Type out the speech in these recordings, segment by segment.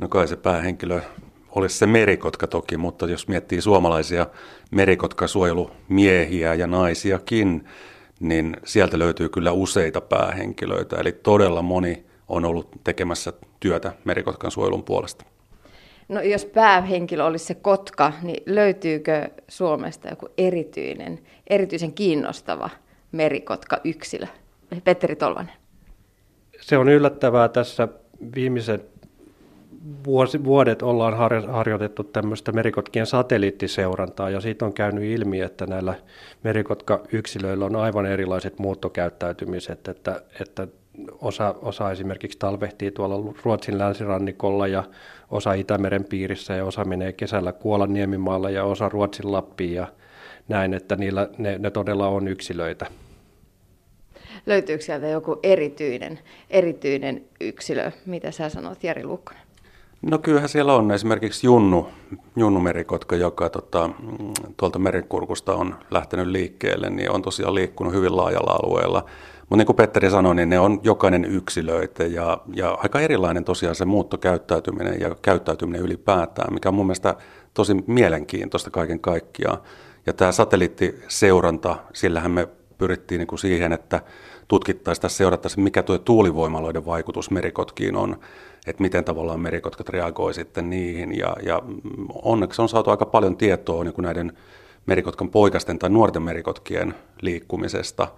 No kai se päähenkilö olisi se merikotka toki, mutta jos miettii suomalaisia merikotkasuojelumiehiä ja naisiakin, niin sieltä löytyy kyllä useita päähenkilöitä. Eli todella moni on ollut tekemässä työtä merikotkan suojelun puolesta. No jos päähenkilö olisi se kotka, niin löytyykö Suomesta joku erityinen, erityisen kiinnostava merikotka-yksilö? Petteri Tolvanen. Se on yllättävää tässä viimeisen vuosi, vuodet ollaan harjoitettu tämmöistä merikotkien satelliittiseurantaa ja siitä on käynyt ilmi, että näillä merikotka-yksilöillä on aivan erilaiset muuttokäyttäytymiset, että, että osa, osa esimerkiksi talvehtii tuolla Ruotsin länsirannikolla ja osa Itämeren piirissä ja osa menee kesällä Kuolan niemimaalla ja osa Ruotsin Lappiin ja näin, että niillä, ne, ne todella on yksilöitä. Löytyykö sieltä joku erityinen, erityinen yksilö? Mitä sä sanot, Jari Luukkonen? No kyllähän siellä on esimerkiksi Junnu, Junnu Merikotka, joka tota, tuolta merenkurkusta on lähtenyt liikkeelle, niin on tosiaan liikkunut hyvin laajalla alueella. Mutta niin kuin Petteri sanoi, niin ne on jokainen yksilöitä ja, ja aika erilainen tosiaan se muuttokäyttäytyminen ja käyttäytyminen ylipäätään, mikä on mun mielestä tosi mielenkiintoista kaiken kaikkiaan. Ja tämä satelliittiseuranta, sillähän me pyrittiin niin kuin siihen, että tutkittaisiin tai seurattaisiin, mikä tuo tuulivoimaloiden vaikutus merikotkiin on, että miten tavallaan merikotkat reagoi sitten niihin. Ja, ja onneksi on saatu aika paljon tietoa niin kuin näiden merikotkan poikasten tai nuorten merikotkien liikkumisesta.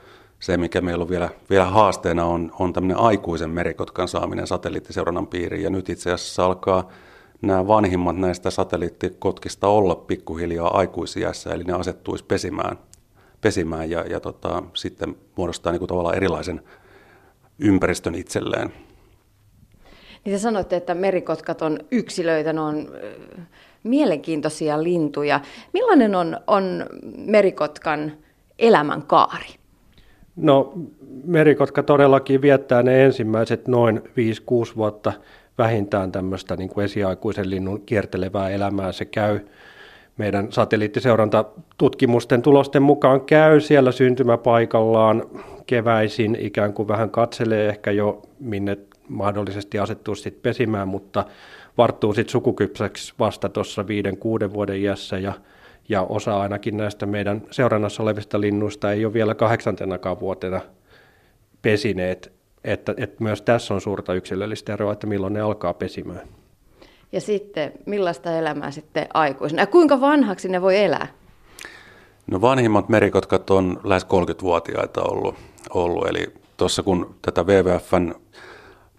Se, mikä meillä on vielä, vielä haasteena, on, on tämmöinen aikuisen merikotkan saaminen satelliittiseurannan piiriin. Ja nyt itse asiassa alkaa nämä vanhimmat näistä satelliittikotkista olla pikkuhiljaa aikuisiässä, eli ne asettuisi pesimään, pesimään ja, ja tota, sitten muodostaa niin kuin tavallaan erilaisen ympäristön itselleen. Niin te sanoitte, että merikotkat on yksilöitä, ne on mielenkiintoisia lintuja. Millainen on, on merikotkan elämän kaari? No merikotka todellakin viettää ne ensimmäiset noin 5-6 vuotta vähintään tämmöistä niin kuin esiaikuisen linnun kiertelevää elämää. Se käy meidän satelliittiseurantatutkimusten tulosten mukaan käy siellä syntymäpaikallaan keväisin, ikään kuin vähän katselee ehkä jo minne mahdollisesti asettuu sitten pesimään, mutta varttuu sitten sukukypsäksi vasta tuossa viiden, kuuden vuoden iässä ja, ja osa ainakin näistä meidän seurannassa olevista linnuista ei ole vielä kahdeksantenakaan vuotena pesineet, että, että myös tässä on suurta yksilöllistä eroa, että milloin ne alkaa pesimään. Ja sitten millaista elämää sitten aikuisena ja kuinka vanhaksi ne voi elää? No vanhimmat merikotkat on lähes 30-vuotiaita ollut, ollut eli tuossa kun tätä WWFn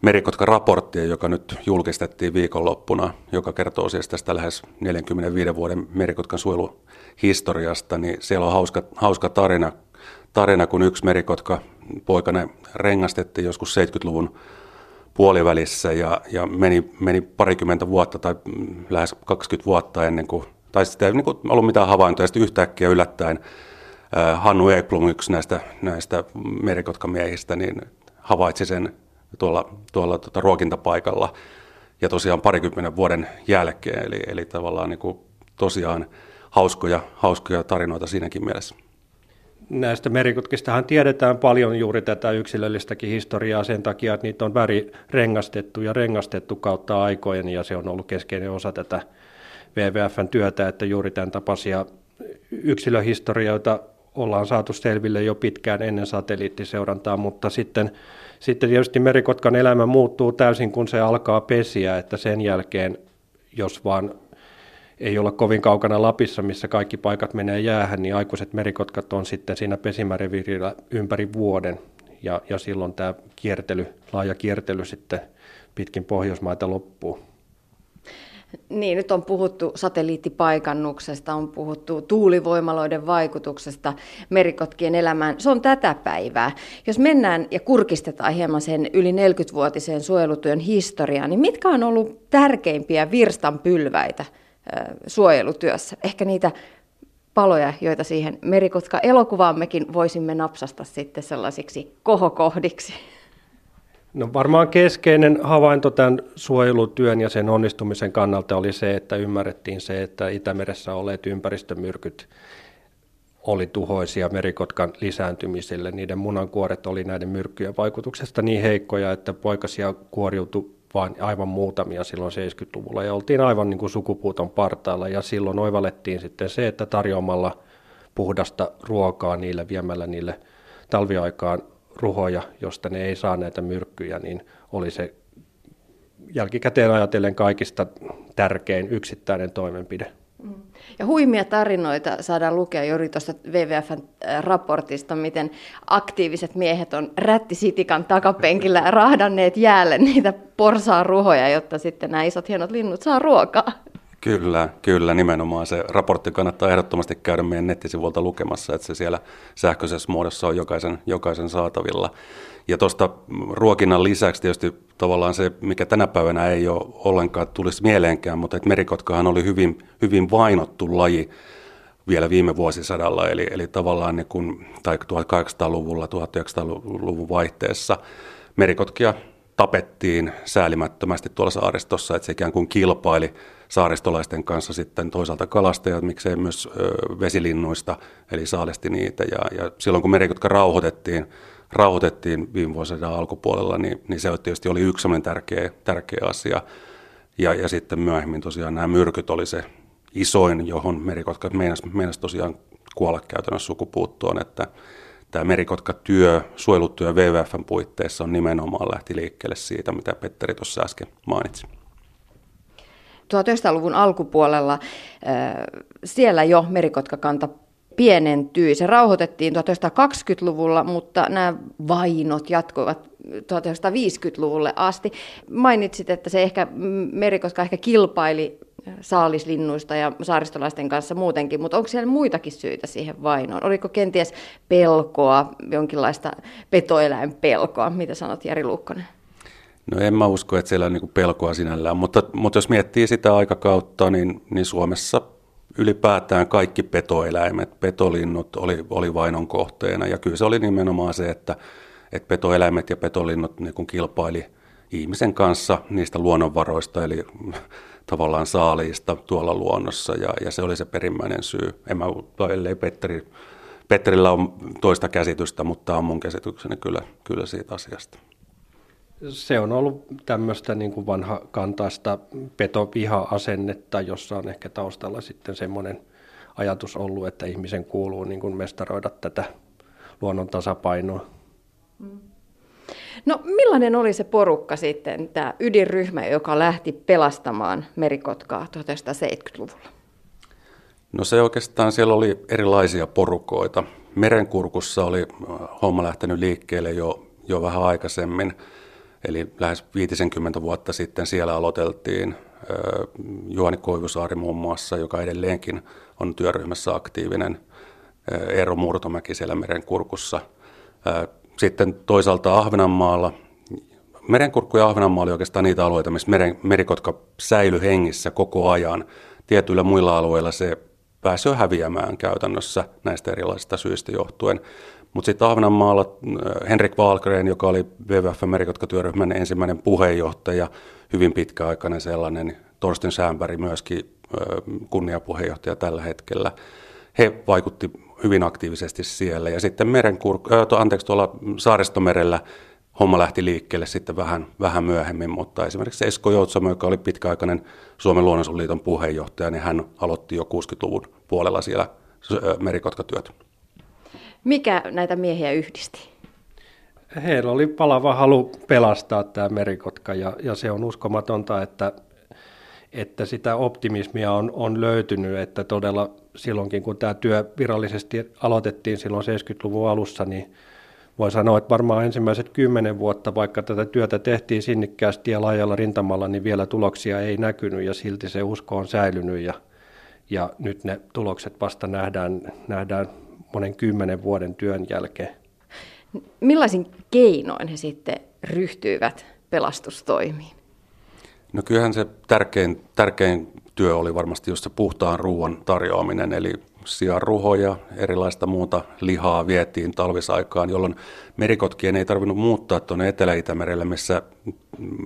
Merikotka-raporttia, joka nyt julkistettiin viikonloppuna, joka kertoo siis tästä lähes 45 vuoden Merikotkan suojeluhistoriasta, niin siellä on hauska, hauska tarina, tarina, kun yksi Merikotka poikane rengastettiin joskus 70-luvun puolivälissä ja, ja meni, meni parikymmentä vuotta tai lähes 20 vuotta ennen kuin, tai sitten ei niin kuin ollut mitään havaintoja, sitten yhtäkkiä yllättäen Hannu Ekblom, yksi näistä, näistä merikotkamiehistä, niin havaitsi sen tuolla, tuolla tota, ruokintapaikalla ja tosiaan parikymmenen vuoden jälkeen. Eli, eli tavallaan niin kuin tosiaan hauskoja, hauskoja tarinoita siinäkin mielessä. Näistä merikutkistahan tiedetään paljon juuri tätä yksilöllistäkin historiaa sen takia, että niitä on väri rengastettu ja rengastettu kautta aikojen ja se on ollut keskeinen osa tätä WWFn työtä, että juuri tämän tapaisia yksilöhistorioita ollaan saatu selville jo pitkään ennen satelliittiseurantaa, mutta sitten sitten tietysti merikotkan elämä muuttuu täysin, kun se alkaa pesiä, että sen jälkeen, jos vaan ei olla kovin kaukana Lapissa, missä kaikki paikat menee jäähän, niin aikuiset merikotkat on sitten siinä pesimäreviirillä ympäri vuoden. Ja, ja silloin tämä kiertely, laaja kiertely sitten pitkin Pohjoismaita loppuu. Niin, nyt on puhuttu satelliittipaikannuksesta, on puhuttu tuulivoimaloiden vaikutuksesta merikotkien elämään. Se on tätä päivää. Jos mennään ja kurkistetaan hieman sen yli 40-vuotisen suojelutyön historiaa, niin mitkä on ollut tärkeimpiä virstanpylväitä suojelutyössä? Ehkä niitä paloja, joita siihen merikotka-elokuvaammekin voisimme napsasta sitten sellaisiksi kohokohdiksi. No varmaan keskeinen havainto tämän suojelutyön ja sen onnistumisen kannalta oli se, että ymmärrettiin se, että Itämeressä olleet ympäristömyrkyt oli tuhoisia merikotkan lisääntymiselle. Niiden munankuoret oli näiden myrkkyjen vaikutuksesta niin heikkoja, että poikasia kuoriutui vaan aivan muutamia silloin 70-luvulla ja oltiin aivan niin kuin sukupuuton partaalla ja silloin oivallettiin sitten se, että tarjoamalla puhdasta ruokaa niille, viemällä niille talviaikaan ruhoja, josta ne ei saa näitä myrkkyjä, niin oli se jälkikäteen ajatellen kaikista tärkein yksittäinen toimenpide. Mm. Ja huimia tarinoita saadaan lukea juuri tuosta WWFn äh, raportista, miten aktiiviset miehet on rättisitikan takapenkillä rahdanneet jäälle niitä porsaan ruhoja, jotta sitten nämä isot hienot linnut saa ruokaa. Kyllä, kyllä, nimenomaan se raportti kannattaa ehdottomasti käydä meidän nettisivuilta lukemassa, että se siellä sähköisessä muodossa on jokaisen, jokaisen saatavilla. Ja tuosta ruokinnan lisäksi tietysti tavallaan se, mikä tänä päivänä ei ole ollenkaan tulisi mieleenkään, mutta että merikotkahan oli hyvin, hyvin vainottu laji vielä viime vuosisadalla, eli, eli tavallaan niin kun, tai 1800-luvulla, 1900-luvun vaihteessa merikotkia tapettiin säälimättömästi tuolla saaristossa, että se ikään kuin kilpaili saaristolaisten kanssa sitten toisaalta kalastajat, miksei myös vesilinnuista, eli saalesti niitä. Ja, ja silloin kun merikotka rauhoitettiin, rauhoitettiin viime vuosina alkupuolella, niin, niin se tietysti oli yksi tärkeä, tärkeä asia. Ja, ja sitten myöhemmin tosiaan nämä myrkyt oli se isoin, johon merikotka meinasi, meinas tosiaan kuolla käytännössä sukupuuttoon, että tämä merikotka-työ, suojelutyö WWFn puitteissa on nimenomaan lähti liikkeelle siitä, mitä Petteri tuossa äsken mainitsi. 1900-luvun alkupuolella siellä jo merikotkakanta pienentyi. Se rauhoitettiin 1920-luvulla, mutta nämä vainot jatkuivat 1950-luvulle asti. Mainitsit, että se ehkä, merikotka ehkä kilpaili saalislinnuista ja saaristolaisten kanssa muutenkin, mutta onko siellä muitakin syitä siihen vainoon? Oliko kenties pelkoa, jonkinlaista petoeläinpelkoa? Mitä sanot Jari Luukkonen? No en mä usko, että siellä on niin pelkoa sinällään, mutta, mutta jos miettii sitä aikakautta, niin, niin Suomessa ylipäätään kaikki petoeläimet, petolinnut oli, oli vainon kohteena. Ja kyllä se oli nimenomaan se, että, että petoeläimet ja petolinnut niin kuin kilpaili ihmisen kanssa niistä luonnonvaroista, eli tavallaan saaliista tuolla luonnossa. Ja, ja se oli se perimmäinen syy. En mä, ellei Petteri, Petterillä on toista käsitystä, mutta tämä on mun käsitykseni kyllä, kyllä siitä asiasta se on ollut tämmöistä niin kuin vanha kantaista petoviha-asennetta, jossa on ehkä taustalla sitten semmoinen ajatus ollut, että ihmisen kuuluu niin kuin mestaroida tätä luonnon tasapainoa. Mm. No millainen oli se porukka sitten, tämä ydinryhmä, joka lähti pelastamaan merikotkaa 1970-luvulla? No se oikeastaan, siellä oli erilaisia porukoita. Merenkurkussa oli homma lähtenyt liikkeelle jo, jo vähän aikaisemmin. Eli lähes 50 vuotta sitten siellä aloiteltiin Juhani Koivusaari muun muassa, joka edelleenkin on työryhmässä aktiivinen, Eero Murtomäki siellä merenkurkussa. Sitten toisaalta Ahvenanmaalla, merenkurkku ja Ahvenanmaa oli oikeastaan niitä alueita, missä meren, merikotka säilyi hengissä koko ajan. Tietyillä muilla alueilla se pääsi jo häviämään käytännössä näistä erilaisista syistä johtuen. Mutta sitten Ahvenanmaalla äh, Henrik Wahlgren, joka oli WWF merikotka-työryhmän ensimmäinen puheenjohtaja, hyvin pitkäaikainen sellainen, Torsten Säänberg myöskin äh, kunniapuheenjohtaja tällä hetkellä. He vaikutti hyvin aktiivisesti siellä. Ja sitten merenkur- äh, anteeksi, tuolla Saaristomerellä homma lähti liikkeelle sitten vähän, vähän myöhemmin, mutta esimerkiksi Esko Joutsamo, joka oli pitkäaikainen Suomen luonnonsuojeluliiton puheenjohtaja, niin hän aloitti jo 60-luvun puolella siellä merikotkatyöt. Mikä näitä miehiä yhdisti? Heillä oli palava halu pelastaa tämä merikotka ja, ja se on uskomatonta, että, että sitä optimismia on, on löytynyt, että todella silloinkin kun tämä työ virallisesti aloitettiin silloin 70-luvun alussa, niin voi sanoa, että varmaan ensimmäiset kymmenen vuotta, vaikka tätä työtä tehtiin sinnikkäästi ja laajalla rintamalla, niin vielä tuloksia ei näkynyt ja silti se usko on säilynyt ja, ja nyt ne tulokset vasta nähdään, nähdään monen kymmenen vuoden työn jälkeen. Millaisin keinoin he sitten ryhtyivät pelastustoimiin? No kyllähän se tärkein, tärkein työ oli varmasti just se puhtaan ruoan tarjoaminen, eli sianruhoja, erilaista muuta lihaa vietiin talvisaikaan, jolloin merikotkien ei tarvinnut muuttaa tuonne Etelä-Itämerelle, missä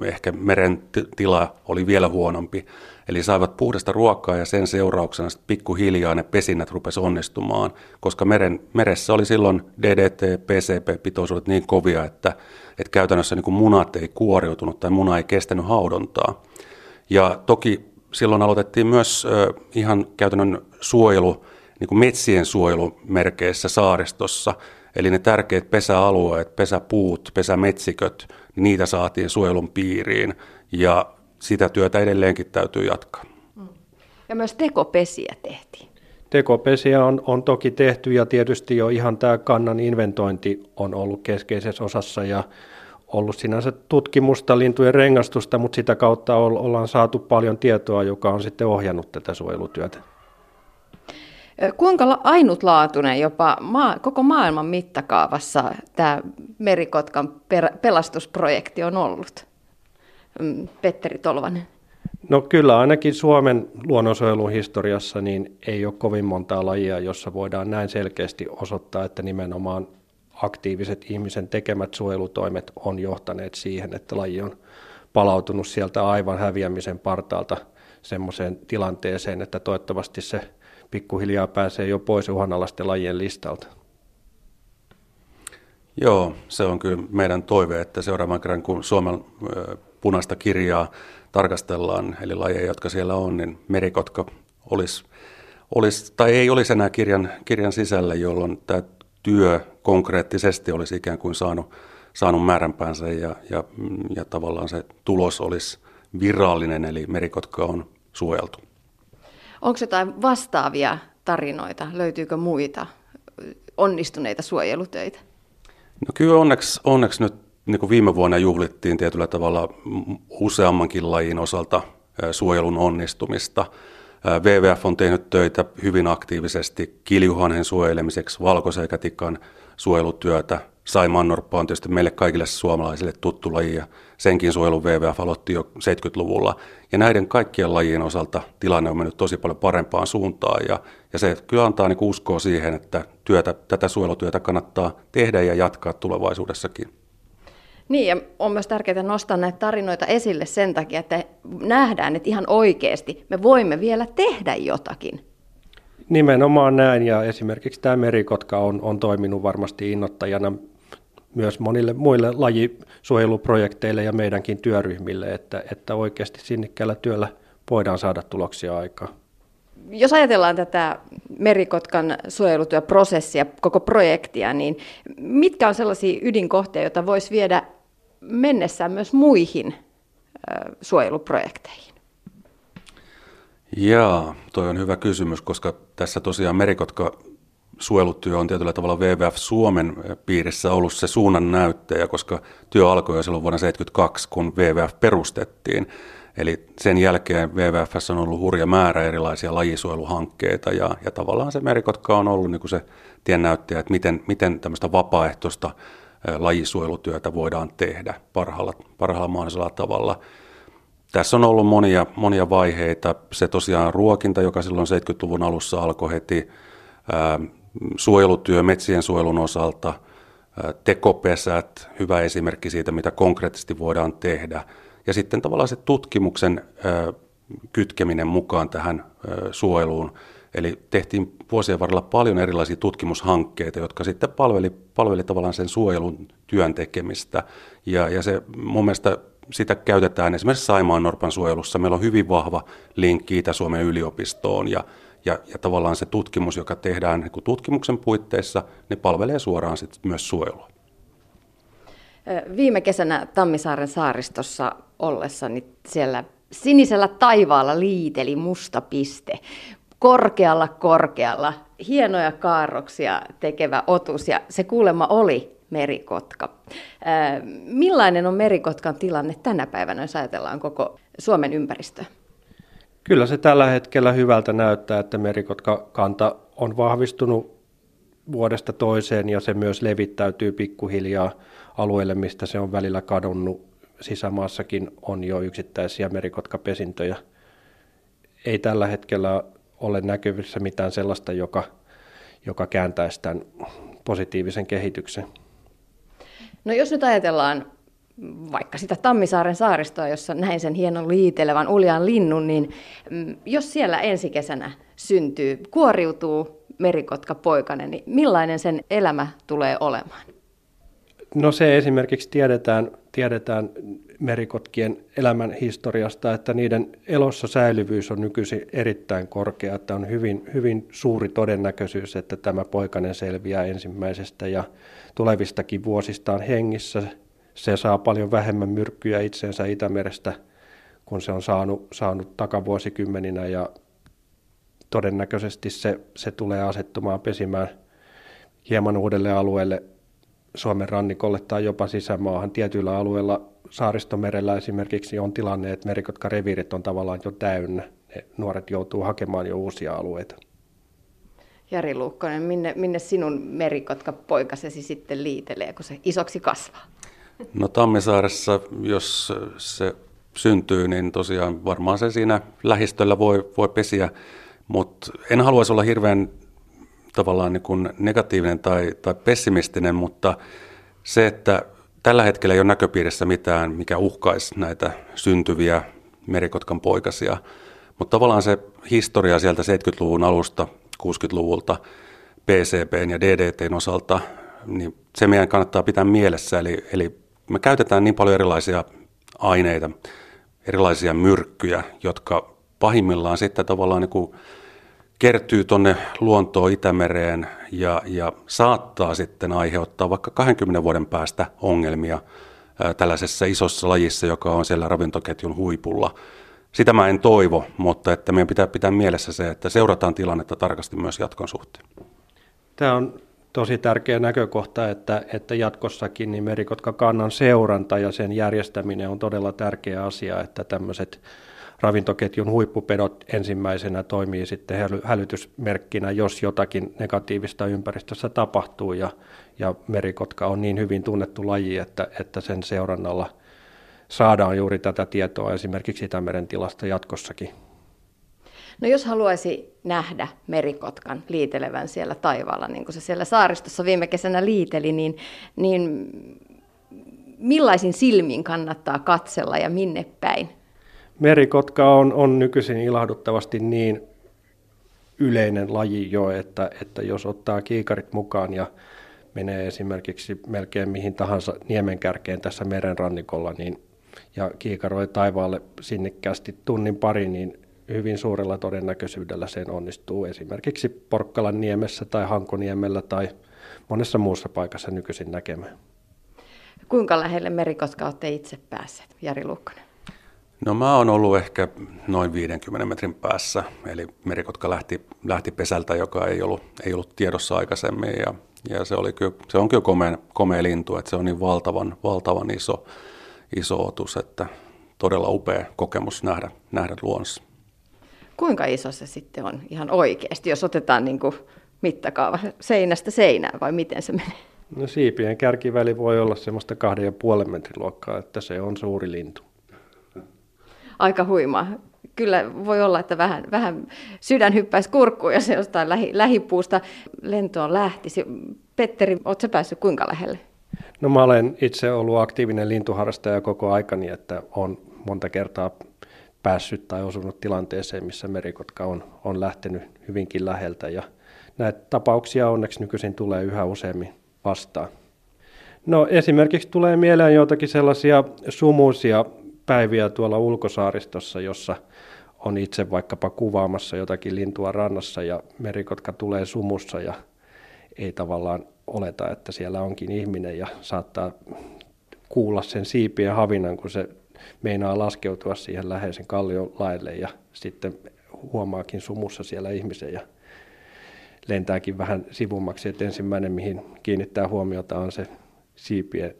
ehkä meren tila oli vielä huonompi. Eli saivat puhdasta ruokaa ja sen seurauksena sitten pikkuhiljaa ne pesinnät rupesi onnistumaan, koska meren, meressä oli silloin DDT, PCP-pitoisuudet niin kovia, että, että käytännössä niin kuin munat ei kuoriutunut tai muna ei kestänyt haudontaa. Ja toki silloin aloitettiin myös ihan käytännön suojelu, niin kuin metsien suojelumerkeissä saaristossa. Eli ne tärkeät pesäalueet, pesäpuut, pesämetsiköt, niin niitä saatiin suojelun piiriin ja sitä työtä edelleenkin täytyy jatkaa. Mm. Ja myös tekopesiä tehtiin. Tekopesiä on, on toki tehty ja tietysti jo ihan tämä kannan inventointi on ollut keskeisessä osassa ja ollut sinänsä tutkimusta, lintujen rengastusta, mutta sitä kautta ollaan saatu paljon tietoa, joka on sitten ohjannut tätä suojelutyötä. Kuinka ainutlaatuinen jopa maa, koko maailman mittakaavassa tämä Merikotkan per, pelastusprojekti on ollut? Mm, Petteri Tolvanen. No kyllä ainakin Suomen luonnonsuojelun historiassa niin ei ole kovin montaa lajia, jossa voidaan näin selkeästi osoittaa, että nimenomaan aktiiviset ihmisen tekemät suojelutoimet on johtaneet siihen, että laji on palautunut sieltä aivan häviämisen partaalta semmoiseen tilanteeseen, että toivottavasti se pikkuhiljaa pääsee jo pois uhanalaisten lajien listalta. Joo, se on kyllä meidän toive, että seuraavan kerran kun Suomen punaista kirjaa tarkastellaan, eli lajeja, jotka siellä on, niin merikotka olisi, olisi tai ei olisi enää kirjan, kirjan sisällä, jolloin tämä työ konkreettisesti olisi ikään kuin saanut, saanut määränpäänsä ja, ja, ja tavallaan se tulos olisi virallinen, eli merikotka on suojeltu. Onko jotain vastaavia tarinoita? Löytyykö muita onnistuneita suojelutöitä? No kyllä onneksi, onneksi nyt niin kuin viime vuonna juhlittiin tietyllä tavalla useammankin lajin osalta suojelun onnistumista. WWF on tehnyt töitä hyvin aktiivisesti kiljuhanen suojelemiseksi, valkoseikätikan suojelutyötä. Saimannorppa on tietysti meille kaikille suomalaisille tuttu laji ja senkin suojelun WWF aloitti jo 70-luvulla. Ja näiden kaikkien lajien osalta tilanne on mennyt tosi paljon parempaan suuntaan ja, ja se kyllä antaa niin uskoa siihen, että työtä, tätä suojelutyötä kannattaa tehdä ja jatkaa tulevaisuudessakin. Niin, ja on myös tärkeää nostaa näitä tarinoita esille sen takia, että nähdään, että ihan oikeasti me voimme vielä tehdä jotakin. Nimenomaan näin, ja esimerkiksi tämä merikotka on, on toiminut varmasti innoittajana myös monille muille lajisuojeluprojekteille ja meidänkin työryhmille, että, että oikeasti sinnikkäällä työllä voidaan saada tuloksia aikaan. Jos ajatellaan tätä merikotkan suojelutyöprosessia, koko projektia, niin mitkä on sellaisia ydinkohtia, joita voisi viedä mennessään myös muihin suojeluprojekteihin? Jaa, toi on hyvä kysymys, koska tässä tosiaan merikotka suojelutyö on tietyllä tavalla WWF Suomen piirissä ollut se suunnan näyttäjä, koska työ alkoi jo silloin vuonna 1972, kun WWF perustettiin. Eli sen jälkeen WWF on ollut hurja määrä erilaisia lajisuojeluhankkeita ja, ja tavallaan se merikotka on ollut niin kuin se tiennäyttäjä, että miten, miten tämmöistä vapaaehtoista lajisuojelutyötä voidaan tehdä parhaalla, parhaalla mahdollisella tavalla. Tässä on ollut monia, monia vaiheita. Se tosiaan ruokinta, joka silloin 70-luvun alussa alkoi heti, suojelutyö metsien suojelun osalta, tekopesät, hyvä esimerkki siitä, mitä konkreettisesti voidaan tehdä. Ja sitten tavallaan se tutkimuksen kytkeminen mukaan tähän suojeluun Eli tehtiin vuosien varrella paljon erilaisia tutkimushankkeita, jotka sitten palveli, palveli tavallaan sen suojelun työn tekemistä. Ja, ja se mun mielestä sitä käytetään esimerkiksi Saimaan Norpan suojelussa. Meillä on hyvin vahva linkki Itä-Suomen yliopistoon ja, ja, ja tavallaan se tutkimus, joka tehdään niin tutkimuksen puitteissa, ne palvelee suoraan sitten myös suojelua. Viime kesänä Tammisaaren saaristossa ollessani siellä sinisellä taivaalla liiteli musta piste korkealla korkealla, hienoja kaarroksia tekevä otus ja se kuulemma oli merikotka. Millainen on merikotkan tilanne tänä päivänä, jos ajatellaan koko Suomen ympäristöä? Kyllä se tällä hetkellä hyvältä näyttää, että merikotkakanta on vahvistunut vuodesta toiseen ja se myös levittäytyy pikkuhiljaa alueelle, mistä se on välillä kadonnut. Sisämaassakin on jo yksittäisiä merikotkapesintöjä. Ei tällä hetkellä ole näkyvissä mitään sellaista, joka, joka kääntäisi tämän positiivisen kehityksen. No jos nyt ajatellaan vaikka sitä Tammisaaren saaristoa, jossa näin sen hienon liitelevän uljaan linnun, niin mm, jos siellä ensi kesänä syntyy, kuoriutuu merikotka poikanen, niin millainen sen elämä tulee olemaan? No se esimerkiksi tiedetään, tiedetään merikotkien elämän historiasta, että niiden elossa säilyvyys on nykyisin erittäin korkea, että on hyvin, hyvin suuri todennäköisyys, että tämä poikainen selviää ensimmäisestä ja tulevistakin vuosistaan hengissä. Se saa paljon vähemmän myrkkyjä itseensä Itämerestä, kun se on saanut, saanut takavuosikymmeninä ja todennäköisesti se, se tulee asettumaan pesimään hieman uudelle alueelle Suomen rannikolle tai jopa sisämaahan. Tietyillä alueilla saaristomerellä esimerkiksi on tilanne, että merikotka-reviirit on tavallaan jo täynnä. Ne nuoret joutuu hakemaan jo uusia alueita. Jari Luukkonen, minne, minne sinun merikotka-poikasesi sitten liitelee, kun se isoksi kasvaa? No Tammisaaressa, jos se syntyy, niin tosiaan varmaan se siinä lähistöllä voi, voi pesiä, mutta en haluaisi olla hirveän tavallaan niin kuin negatiivinen tai, tai pessimistinen, mutta se, että tällä hetkellä ei ole näköpiirissä mitään, mikä uhkaisi näitä syntyviä merikotkan poikasia, mutta tavallaan se historia sieltä 70-luvun alusta, 60-luvulta, PCPn ja DDTn osalta, niin se meidän kannattaa pitää mielessä, eli, eli me käytetään niin paljon erilaisia aineita, erilaisia myrkkyjä, jotka pahimmillaan sitten tavallaan niin kuin kertyy tuonne luontoon Itämereen ja, ja saattaa sitten aiheuttaa vaikka 20 vuoden päästä ongelmia ää, tällaisessa isossa lajissa, joka on siellä ravintoketjun huipulla. Sitä mä en toivo, mutta että meidän pitää pitää mielessä se, että seurataan tilannetta tarkasti myös jatkon suhteen. Tämä on tosi tärkeä näkökohta, että, että jatkossakin niin merikotka-kannan seuranta ja sen järjestäminen on todella tärkeä asia, että tämmöiset ravintoketjun huippupedot ensimmäisenä toimii sitten hälytysmerkkinä, jos jotakin negatiivista ympäristössä tapahtuu ja, ja merikotka on niin hyvin tunnettu laji, että, että sen seurannalla saadaan juuri tätä tietoa esimerkiksi Itämeren tilasta jatkossakin. No jos haluaisi nähdä merikotkan liitelevän siellä taivaalla, niin kuin se siellä saaristossa viime kesänä liiteli, niin, niin millaisin silmin kannattaa katsella ja minne päin? Merikotka on, on nykyisin ilahduttavasti niin yleinen laji jo, että, että jos ottaa kiikarit mukaan ja menee esimerkiksi melkein mihin tahansa niemenkärkeen tässä merenrannikolla, niin ja kiikaroi taivaalle sinnikkäästi tunnin pari, niin hyvin suurella todennäköisyydellä sen onnistuu esimerkiksi Porkkalan niemessä tai Hankoniemellä tai monessa muussa paikassa nykyisin näkemään. Kuinka lähelle merikotka olette itse päässeet, Jari Luukkonen? No mä oon ollut ehkä noin 50 metrin päässä, eli merikotka lähti, lähti pesältä, joka ei ollut, ei ollut tiedossa aikaisemmin, ja, ja se, oli kyllä, se on kyllä komea, komea lintu, että se on niin valtavan, valtavan iso, iso otus, että todella upea kokemus nähdä, nähdä luonnossa. Kuinka iso se sitten on ihan oikeasti, jos otetaan niin kuin mittakaava seinästä seinään, vai miten se menee? No siipien kärkiväli voi olla semmoista kahden ja puolen metrin luokkaa, että se on suuri lintu aika huima. Kyllä voi olla, että vähän, vähän sydän hyppäisi kurkkuun, jos se jostain lähi, lähipuusta lentoon lähtisi. Petteri, oletko päässyt kuinka lähelle? No mä olen itse ollut aktiivinen lintuharrastaja koko aikani, että on monta kertaa päässyt tai osunut tilanteeseen, missä merikotka on, on lähtenyt hyvinkin läheltä. Ja näitä tapauksia onneksi nykyisin tulee yhä useammin vastaan. No esimerkiksi tulee mieleen joitakin sellaisia sumuisia päiviä tuolla ulkosaaristossa, jossa on itse vaikkapa kuvaamassa jotakin lintua rannassa ja merikotka tulee sumussa ja ei tavallaan oleta, että siellä onkin ihminen ja saattaa kuulla sen siipien havinan, kun se meinaa laskeutua siihen läheisen kallion laille ja sitten huomaakin sumussa siellä ihmisen ja lentääkin vähän sivummaksi, että ensimmäinen mihin kiinnittää huomiota on se siipien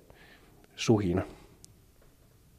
suhina.